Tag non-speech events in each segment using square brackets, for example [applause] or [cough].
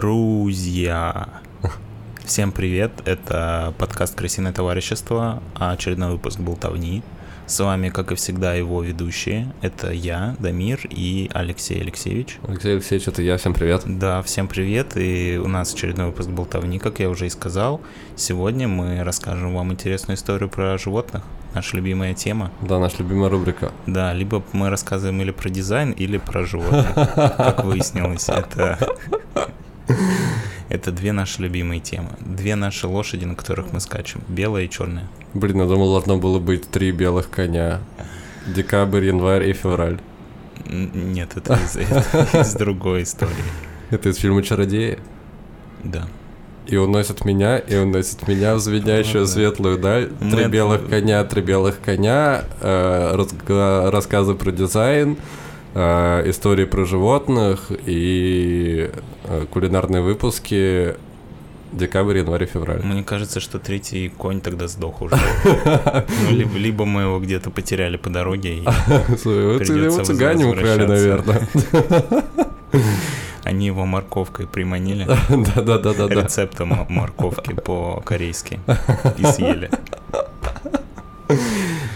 Друзья! Всем привет, это подкаст «Крысиное товарищество», а очередной выпуск «Болтовни». С вами, как и всегда, его ведущие. Это я, Дамир и Алексей Алексеевич. Алексей Алексеевич, это я, всем привет. Да, всем привет, и у нас очередной выпуск «Болтовни», как я уже и сказал. Сегодня мы расскажем вам интересную историю про животных, наша любимая тема. Да, наша любимая рубрика. Да, либо мы рассказываем или про дизайн, или про животных, как выяснилось. Это это две наши любимые темы. Две наши лошади, на которых мы скачем. Белая и черная. Блин, я думал, должно было быть три белых коня. Декабрь, январь и февраль. Нет, это из, [laughs] это из другой истории. Это из фильма «Чародеи»? Да. И уносят меня, и уносят меня в звенящую светлую даль. Три белых коня, три белых коня, э, рассказы про дизайн, э, истории про животных и э, кулинарные выпуски декабрь, январь февраль. Мне кажется, что третий конь тогда сдох уже. [laughs] Ну, либо, либо мы его где-то потеряли по дороге. И [laughs] его цыгане украли, наверное. Они его морковкой приманили. [laughs] Да-да-да. Рецептом морковки по-корейски. И съели.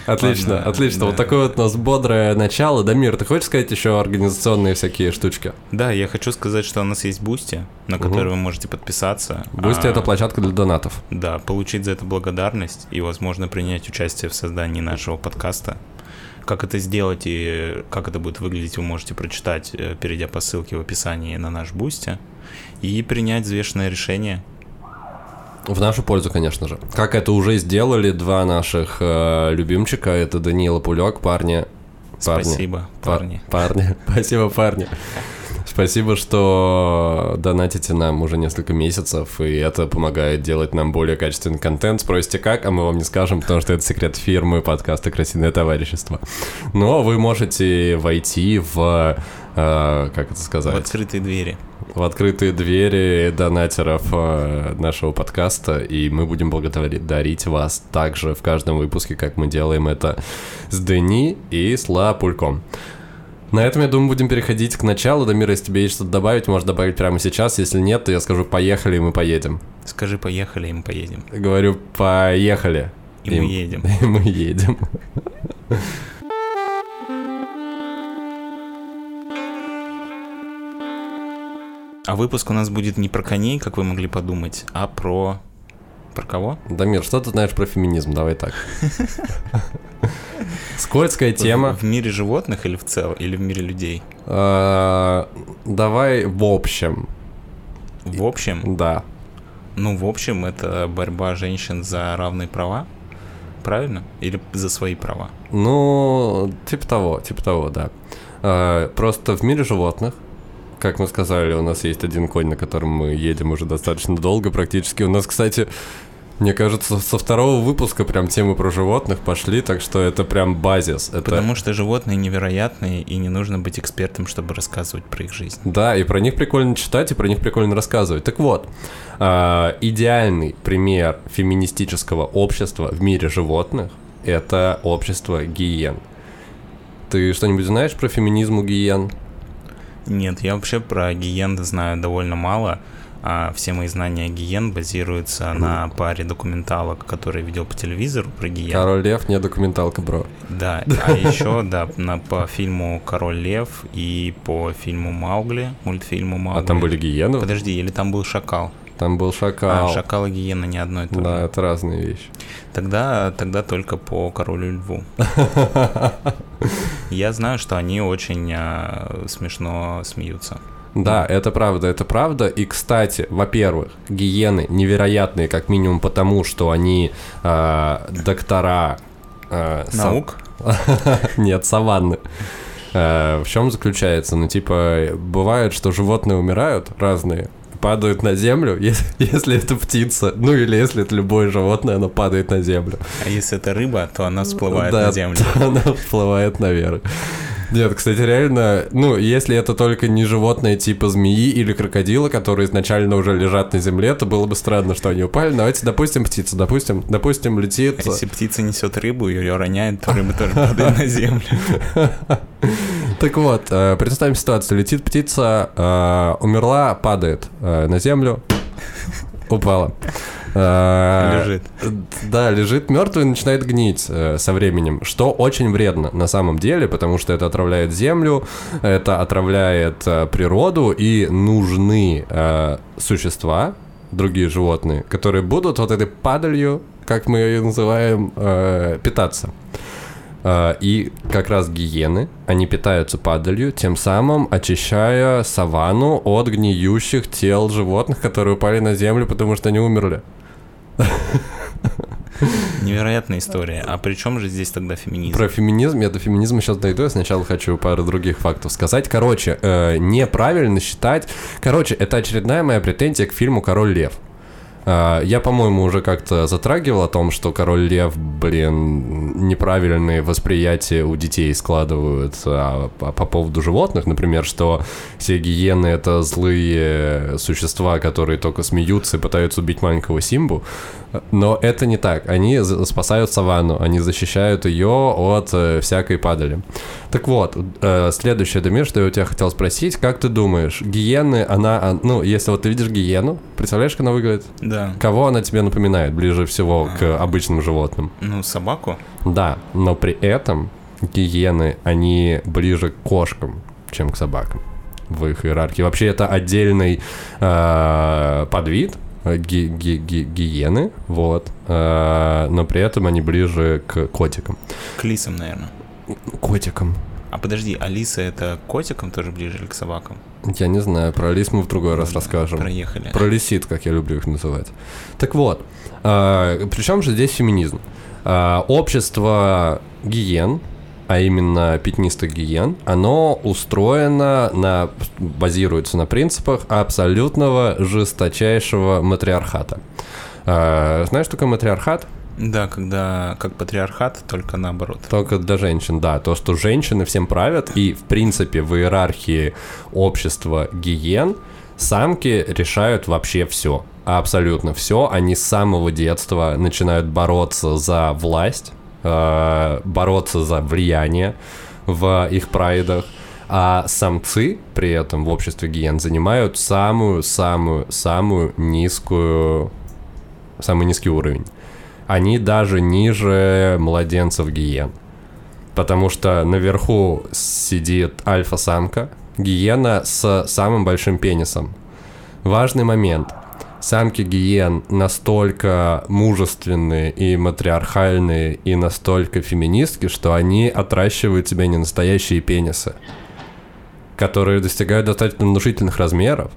Отлично, Ладно, отлично. Да. Вот такое вот у нас бодрое начало. Дамир, ты хочешь сказать еще организационные всякие штучки? Да, я хочу сказать, что у нас есть Boosty, на угу. который вы можете подписаться. Boosty а, это площадка для донатов. Да, получить за это благодарность и, возможно, принять участие в создании нашего подкаста. Как это сделать и как это будет выглядеть, вы можете прочитать, э, перейдя по ссылке в описании на наш Boosty, и принять взвешенное решение в нашу пользу, конечно же. Как это уже сделали два наших э, любимчика, это Данила Пулек, парни. парни Спасибо, парни. Парни. [laughs] Спасибо, парни. Спасибо, что донатите нам уже несколько месяцев, и это помогает делать нам более качественный контент. Спросите как, а мы вам не скажем, потому что это секрет фирмы подкаста «Красивое товарищество». Но вы можете войти в, э, как это сказать? В открытые двери в открытые двери донатеров э, нашего подкаста, и мы будем благодарить вас также в каждом выпуске, как мы делаем это с Дени и с Лапульком. На этом, я думаю, будем переходить к началу. Дамир, если тебе есть что-то добавить, можешь добавить прямо сейчас. Если нет, то я скажу «поехали», и мы поедем. Скажи «поехали», и мы поедем. Говорю «поехали». И, [laughs] и мы едем. И мы едем. А выпуск у нас будет не про коней, как вы могли подумать, а про... Про кого? Дамир, что ты знаешь про феминизм? Давай так. Скользкая тема. В мире животных или в целом, или в мире людей? А, давай в общем. В общем? Да. Ну, в общем, это борьба женщин за равные права, правильно? Или за свои права? Ну, типа того, типа того, да. А, просто в мире животных как мы сказали, у нас есть один конь, на котором мы едем уже достаточно долго практически. У нас, кстати, мне кажется, со второго выпуска прям темы про животных пошли, так что это прям базис. Это... Потому что животные невероятные, и не нужно быть экспертом, чтобы рассказывать про их жизнь. Да, и про них прикольно читать, и про них прикольно рассказывать. Так вот, э, идеальный пример феминистического общества в мире животных — это общество гиен. Ты что-нибудь знаешь про феминизм у гиен? Нет, я вообще про гиен знаю довольно мало. А все мои знания гиен базируются на паре документалок, которые видел по телевизору про гиен. Король Лев не документалка, бро. Да, а еще, да, на, по фильму Король Лев и по фильму Маугли, мультфильму Маугли. А там были гиены? Подожди, или там был шакал? Там был шакал. А, шакал и гиена не одно и то же. Да, это разные вещи. Тогда, тогда только по королю льву. [laughs] Я знаю, что они очень а, смешно смеются. Да, это правда, это правда. И, кстати, во-первых, гиены невероятные, как минимум потому, что они э, доктора... Э, Наук? [laughs] Нет, саванны. Э, в чем заключается? Ну, типа, бывает, что животные умирают разные, падают на землю, если, если это птица, ну или если это любое животное, оно падает на землю. А если это рыба, то она всплывает да, на землю. То она всплывает наверх. Нет, кстати, реально, ну, если это только не животное типа змеи или крокодила, которые изначально уже лежат на земле, то было бы странно, что они упали. Давайте, допустим, птица, допустим, допустим, летит... А если птица несет рыбу и ее роняет, то рыба тоже падает на землю. [laughs] Так вот, э, представим ситуацию. Летит птица, э, умерла, падает э, на землю, упала. Э, Лежит. Да, лежит мертвый и начинает гнить э, со временем, что очень вредно на самом деле, потому что это отравляет землю, это отравляет э, природу, и нужны э, существа, другие животные, которые будут вот этой падалью, как мы ее называем, э, питаться. Э, И как раз гиены, они питаются падалью, тем самым очищая саванну от гниющих тел животных, которые упали на землю, потому что они умерли. Невероятная история. А при чем же здесь тогда феминизм? Про феминизм, я до феминизма сейчас дойду, я сначала хочу пару других фактов сказать. Короче, э, неправильно считать... Короче, это очередная моя претензия к фильму «Король лев». Э, Я, по-моему, уже как-то затрагивал о том, что король лев, блин, неправильные восприятия у детей складывают а, по по поводу животных. Например, что все гиены это злые существа, которые только смеются и пытаются убить маленького Симбу. Но это не так. Они спасают саванну, они защищают ее от э, всякой падали. Так вот, э, следующее, Дамир, что я у тебя хотел спросить, как ты думаешь, гиены, она, а, ну, если вот ты видишь гиену, представляешь, как она выглядит? Да. Кого она тебе напоминает ближе всего к обычным животным? Ну, собаку? Да, но при этом гиены, они ближе к кошкам, чем к собакам в их иерархии. Вообще это отдельный э, подвид э, ги- ги- ги- гиены, вот, э, но при этом они ближе к котикам. К лисам, наверное. Котикам. А подожди, а лисы это к котикам тоже ближе или к собакам? Я не знаю, про лис мы в другой раз расскажем. Проехали. Про лисит, как я люблю их называть. Так вот, э, причем же здесь феминизм? Э, общество гиен, а именно пятнистых гиен, оно устроено на, базируется на принципах абсолютного жесточайшего матриархата. Э, знаешь, что такое матриархат? Да, когда как патриархат, только наоборот. Только для женщин, да. То, что женщины всем правят, и, в принципе, в иерархии общества гиен самки решают вообще все. Абсолютно все. Они с самого детства начинают бороться за власть, э, бороться за влияние в их прайдах. А самцы при этом в обществе гиен занимают самую-самую-самую низкую, самый низкий уровень они даже ниже младенцев гиен. Потому что наверху сидит альфа-самка, гиена с самым большим пенисом. Важный момент. Самки гиен настолько мужественные и матриархальные, и настолько феминистки, что они отращивают себе не настоящие пенисы, которые достигают достаточно внушительных размеров.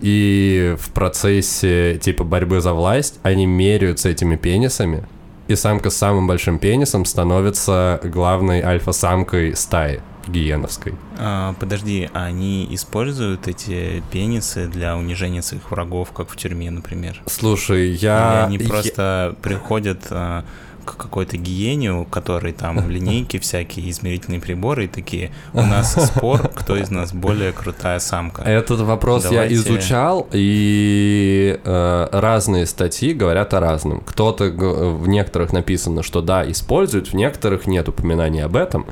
И в процессе типа борьбы за власть они меряются этими пенисами, и самка с самым большим пенисом становится главной альфа-самкой стаи гиеновской. А, подожди, а они используют эти пенисы для унижения своих врагов, как в тюрьме, например? Слушай, Или я... они я- просто приходят а, к какой-то гиене, у которой там [laughs] линейки всякие, измерительные приборы, и такие, у нас спор, кто из нас более крутая самка. Этот вопрос Давайте. я изучал, и э, разные статьи говорят о разном. Кто-то в некоторых написано, что да, используют, в некоторых нет упоминаний об этом.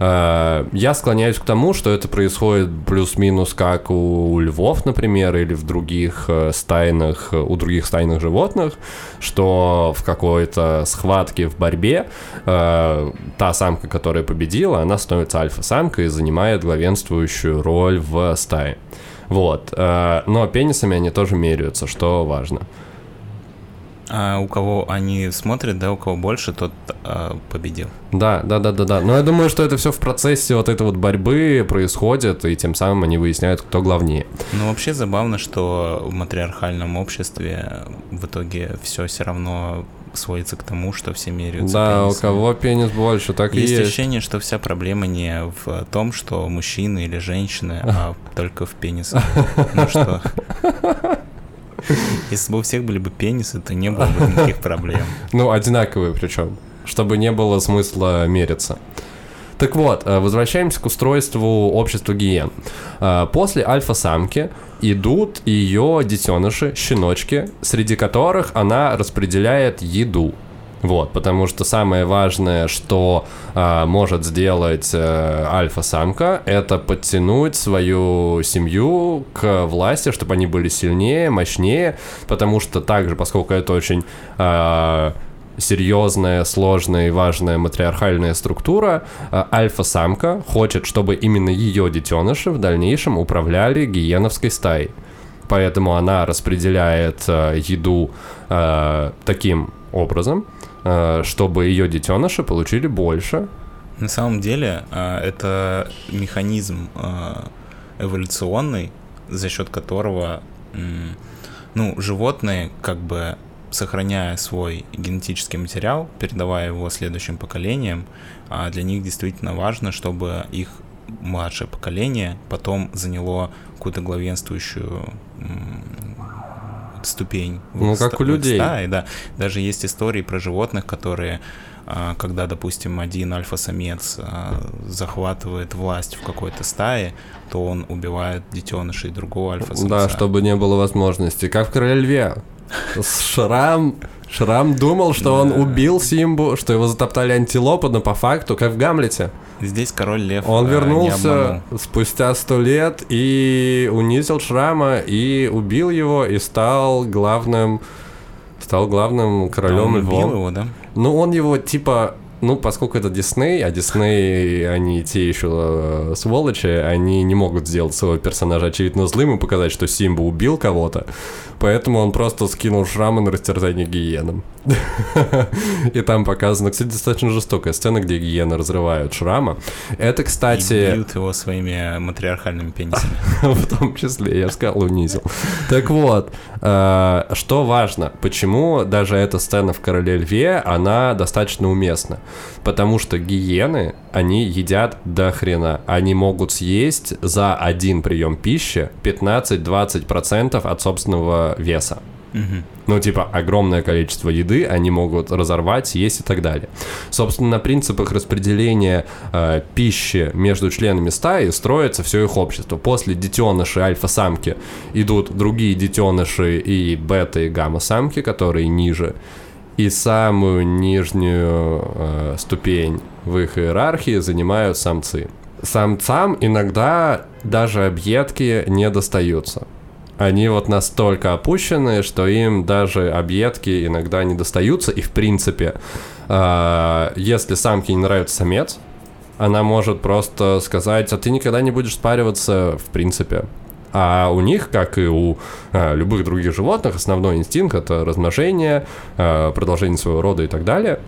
Э, я склоняюсь к тому, что это происходит плюс-минус как у львов, например, или в других э, стайных, у других стайных животных, что в какой-то схватке в борьбе э, та самка, которая победила, она становится альфа-самкой и занимает главенствующую роль в стае. Вот. но пенисами они тоже меряются, что важно. А у кого они смотрят, да, у кого больше, тот а, победил. Да, да, да, да, да. Но я думаю, что это все в процессе вот этой вот борьбы происходит, и тем самым они выясняют, кто главнее. Но вообще забавно, что в матриархальном обществе в итоге все все равно сводится к тому, что все меряются да, у пенисами. кого пенис больше, так Есть, и есть. ощущение, что вся проблема не в том, что мужчины или женщины, [laughs] а только в пенисах. Ну что? [laughs] [laughs] Если бы у всех были бы пенисы, то не было бы никаких проблем. Ну, одинаковые причем, чтобы не было смысла мериться. Так вот, э, возвращаемся к устройству общества гиен. Э, После альфа-самки идут ее детеныши, щеночки, среди которых она распределяет еду. Вот, потому что самое важное, что а, может сделать а, альфа-самка, это подтянуть свою семью к власти, чтобы они были сильнее, мощнее, потому что также, поскольку это очень а, серьезная, сложная и важная матриархальная структура, а, альфа-самка хочет, чтобы именно ее детеныши в дальнейшем управляли гиеновской стаей. Поэтому она распределяет а, еду а, таким образом, чтобы ее детеныши получили больше. На самом деле а, это механизм а, эволюционный, за счет которого ну, животные как бы сохраняя свой генетический материал, передавая его следующим поколениям, а для них действительно важно, чтобы их младшее поколение потом заняло какую-то главенствующую ступень. Ну, как ста- у людей. Стае, да. Даже есть истории про животных, которые а, когда, допустим, один альфа-самец а, захватывает власть в какой-то стае, то он убивает детенышей другого альфа-самца. Да, чтобы не было возможности. Как в Короле Льве. Шрам Шрам думал, что он убил Симбу, что его затоптали антилопы, но по факту, как в Гамлете. Здесь король лев. Он э, вернулся спустя сто лет и унизил Шрама и убил его и стал главным, стал главным королем да, он убил его, да? Ну он его типа ну, поскольку это Дисней, а Дисней, они те еще э, сволочи, они не могут сделать своего персонажа очевидно злым и показать, что Симба убил кого-то, поэтому он просто скинул шрамы на растерзание гиенам. [laughs] И там показано, кстати, достаточно жестокая сцена, где гиены разрывают шрама. Это, кстати... И бьют его своими матриархальными пенисами. [laughs] В том числе, я сказал, унизил. Так вот, э, что важно, почему даже эта сцена в «Короле льве», она достаточно уместна? Потому что гиены, они едят до хрена. Они могут съесть за один прием пищи 15-20% от собственного веса. Ну, типа, огромное количество еды они могут разорвать, съесть и так далее. Собственно, на принципах распределения э, пищи между членами стаи строится все их общество. После детенышей альфа-самки идут другие детеныши и бета и гамма-самки, которые ниже. И самую нижнюю э, ступень в их иерархии занимают самцы. Самцам иногда даже объедки не достаются они вот настолько опущены, что им даже объедки иногда не достаются. И в принципе, э, если самке не нравится самец, она может просто сказать, а ты никогда не будешь спариваться, в принципе. А у них, как и у э, любых других животных, основной инстинкт это размножение, э, продолжение своего рода и так далее.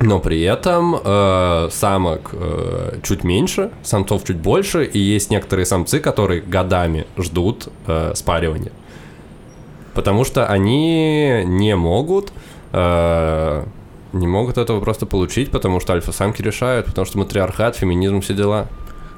Но при этом э, самок э, чуть меньше, самцов чуть больше, и есть некоторые самцы, которые годами ждут э, спаривания. Потому что они не могут, э, не могут этого просто получить, потому что альфа-самки решают, потому что матриархат, феминизм, все дела.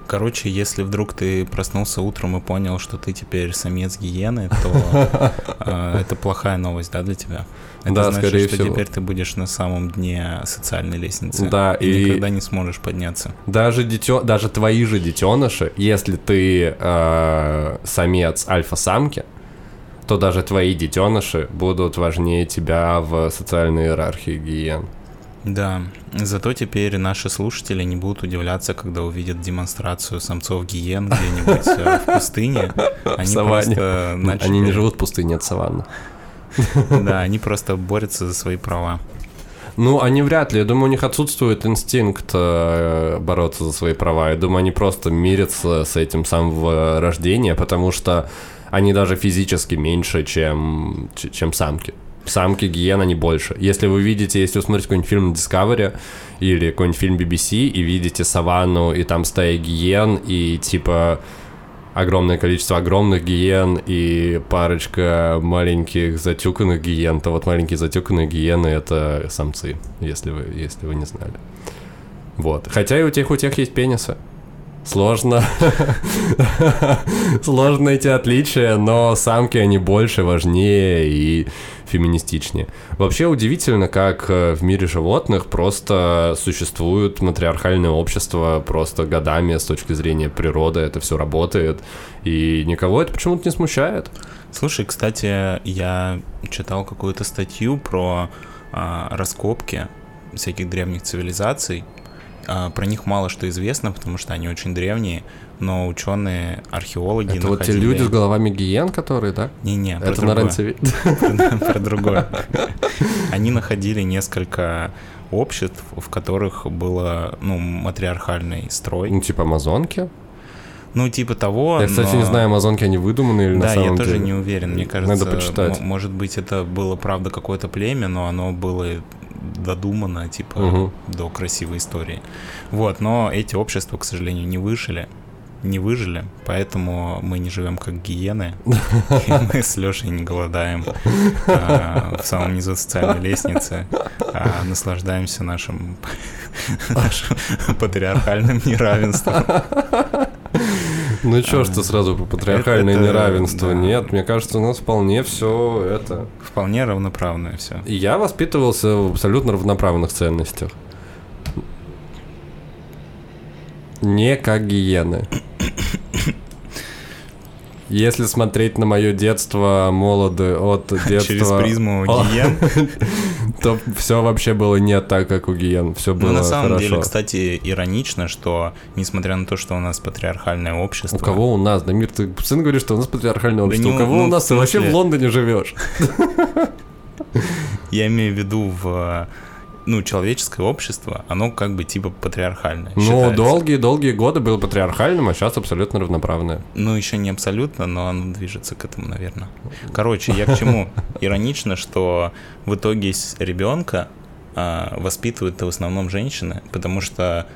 Короче, если вдруг ты проснулся утром и понял, что ты теперь самец гиены, то э, [laughs] это плохая новость, да, для тебя? Это Да, значит, скорее что всего. теперь ты будешь на самом дне социальной лестницы. Да, и и- никогда не сможешь подняться. Даже, дитё... Даже твои же детеныши, если ты э, самец альфа-самки, то даже твои детеныши будут важнее тебя в социальной иерархии гиен. Да, зато теперь наши слушатели не будут удивляться, когда увидят демонстрацию самцов гиен [laughs] где-нибудь э, в пустыне. Они просто начали- Они не живут в пустыне, это саванна. [laughs] Да, они просто борются за свои права. Ну, они вряд ли. Я думаю, у них отсутствует инстинкт э, бороться за свои права. Я думаю, они просто мирятся с этим самого рождения, потому что они даже физически меньше, чем, чем самки. Самки гиен, они больше. Если вы видите, если вы смотрите какой-нибудь фильм Discovery или какой-нибудь фильм BBC и видите саванну, и там стая гиен, и типа огромное количество огромных гиен и парочка маленьких затюканных гиен, то вот маленькие затюканные гиены это самцы, если вы, если вы не знали. Вот. Хотя и у тех, у тех есть пенисы. Сложно. Сложно эти отличия, но самки они больше, важнее и феминистичнее. Вообще удивительно, как э, в мире животных просто существует матриархальное общество просто годами с точки зрения природы, это все работает, и никого это почему-то не смущает. Слушай, кстати, я читал какую-то статью про а, раскопки всяких древних цивилизаций, про них мало что известно, потому что они очень древние, но ученые, археологи Это вот те люди с головами гиен, которые, да? Не-не, Это на другое. [laughs] Про другое. Они находили несколько обществ, в которых было, ну, матриархальный строй. Ну, типа амазонки? Ну, типа того. Я, кстати, но... не знаю, амазонки они выдуманные или да, на самом деле. Да, я тоже не уверен. Мне кажется, Надо почитать. может быть, это было, правда, какое-то племя, но оно было додумано, типа, угу. до красивой истории. Вот, но эти общества, к сожалению, не выжили. Не выжили, поэтому мы не живем как гиены. И [laughs] мы с Лешей не голодаем а, в самом низу социальной лестницы, а наслаждаемся нашим, [laughs] нашим патриархальным неравенством. [laughs] Ну что ж ты сразу по патриархальное это, неравенство? Да. Нет, мне кажется, у нас вполне все это... Вполне равноправное все. Я воспитывался в абсолютно равноправных ценностях. Не как гиены. Если смотреть на мое детство, молоды от детства... Через призму гиен? [laughs] То все вообще было не так, как у гиен. Все было Ну, на самом хорошо. деле, кстати, иронично, что, несмотря на то, что у нас патриархальное общество... У кого у нас? Дамир, ты сын говоришь, что у нас патриархальное общество. не, у кого ну, у нас? Ты вообще в Лондоне живешь. Я имею в виду в ну, человеческое общество, оно как бы типа патриархальное. Ну, считается. долгие-долгие годы было патриархальным, а сейчас абсолютно равноправное. Ну, еще не абсолютно, но оно движется к этому, наверное. [laughs] Короче, я к чему? Иронично, что в итоге с ребенка воспитывают в основном женщины, потому что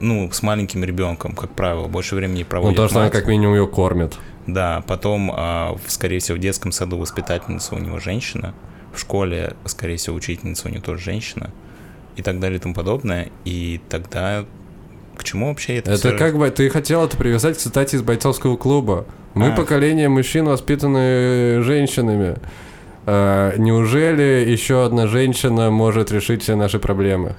ну, с маленьким ребенком, как правило, больше времени Ну, проводит то, что она как минимум ее кормит. Да, потом, а, скорее всего, в детском саду воспитательница у него женщина, в школе, скорее всего, учительница у него тоже женщина, и так далее и тому подобное. И тогда к чему вообще это Это всё? как бы ты хотел это привязать к цитате из бойцовского клуба. Мы А. поколение мужчин, воспитанные женщинами. А, неужели еще одна женщина может решить все наши проблемы?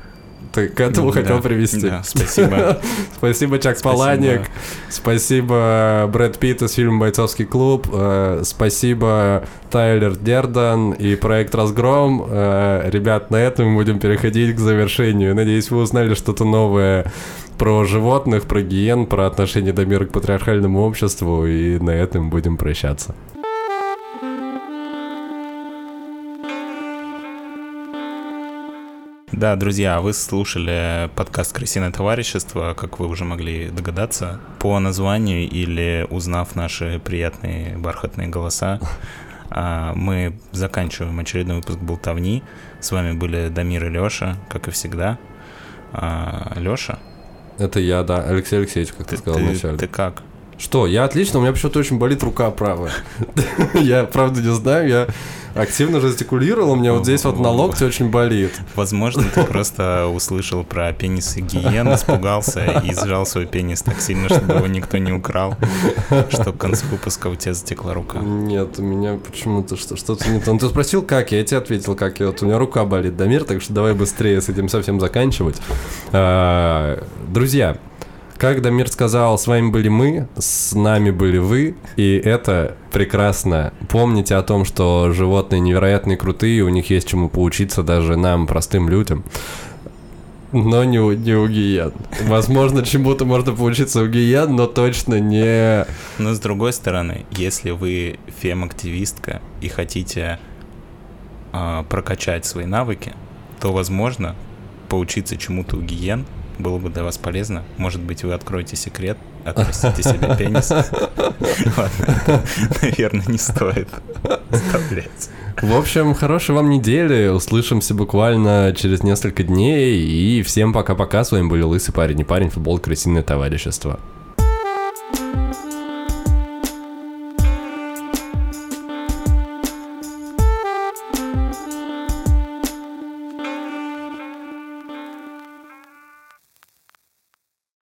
Ты к этому Да, хотел привести. Да, спасибо. [laughs] Спасибо, Чак Спасибо. Паланик. Спасибо, Брэд Питт из фильма «Бойцовский клуб». Э, Спасибо, Тайлер Дердан и проект «Разгром». Э, Ребят, на этом мы будем переходить к завершению. Надеюсь, вы узнали что-то новое про животных, про гиен, про отношение Дамира к патриархальному обществу, и на этом будем прощаться. Да, друзья, вы слушали подкаст «Крысиное товарищество», как вы уже могли догадаться, по названию или узнав наши приятные бархатные голоса. а, Мы заканчиваем очередной выпуск «Болтовни». С вами были Дамир и Лёша, как и всегда. А, Лёша, Это я, да, Алексей Алексеевич, как ты, ты, сказал ты- вначале. ты как? Что, я отлично, у меня почему-то очень болит рука правая. [laughs] Я правда не знаю, я активно жестикулировал, у меня вот здесь вот на локте очень болит. Возможно, ты просто услышал про пенисы гиен, испугался и сжал свой пенис так сильно, чтобы его никто не украл, что к концу выпуска у тебя затекла рука. Нет, у меня почему-то что- что-то не то. Ну, ты спросил, как я, я тебе ответил, как я. Вот у меня рука болит, Дамир, так что давай быстрее с этим совсем заканчивать. А, Друзья, как Дамир сказал, с вами были мы, с нами были вы, и это прекрасно. Помните о том, что животные невероятно крутые, у них есть чему поучиться даже нам, простым людям. Но не у, не у гиен. Возможно, чему-то можно поучиться у гиен, но точно не... Но с другой стороны, если вы фем-активистка и хотите а, прокачать свои навыки, то, возможно, поучиться чему-то у гиен было бы для вас полезно. Может быть, вы откроете секрет, отрастите себе пенис. [laughs] Ладно, наверное, не стоит вставлять. В общем, хорошей вам недели. Услышимся буквально через несколько дней. И всем пока-пока. С вами были Лысый парень и парень, футбол, крысиное товарищество.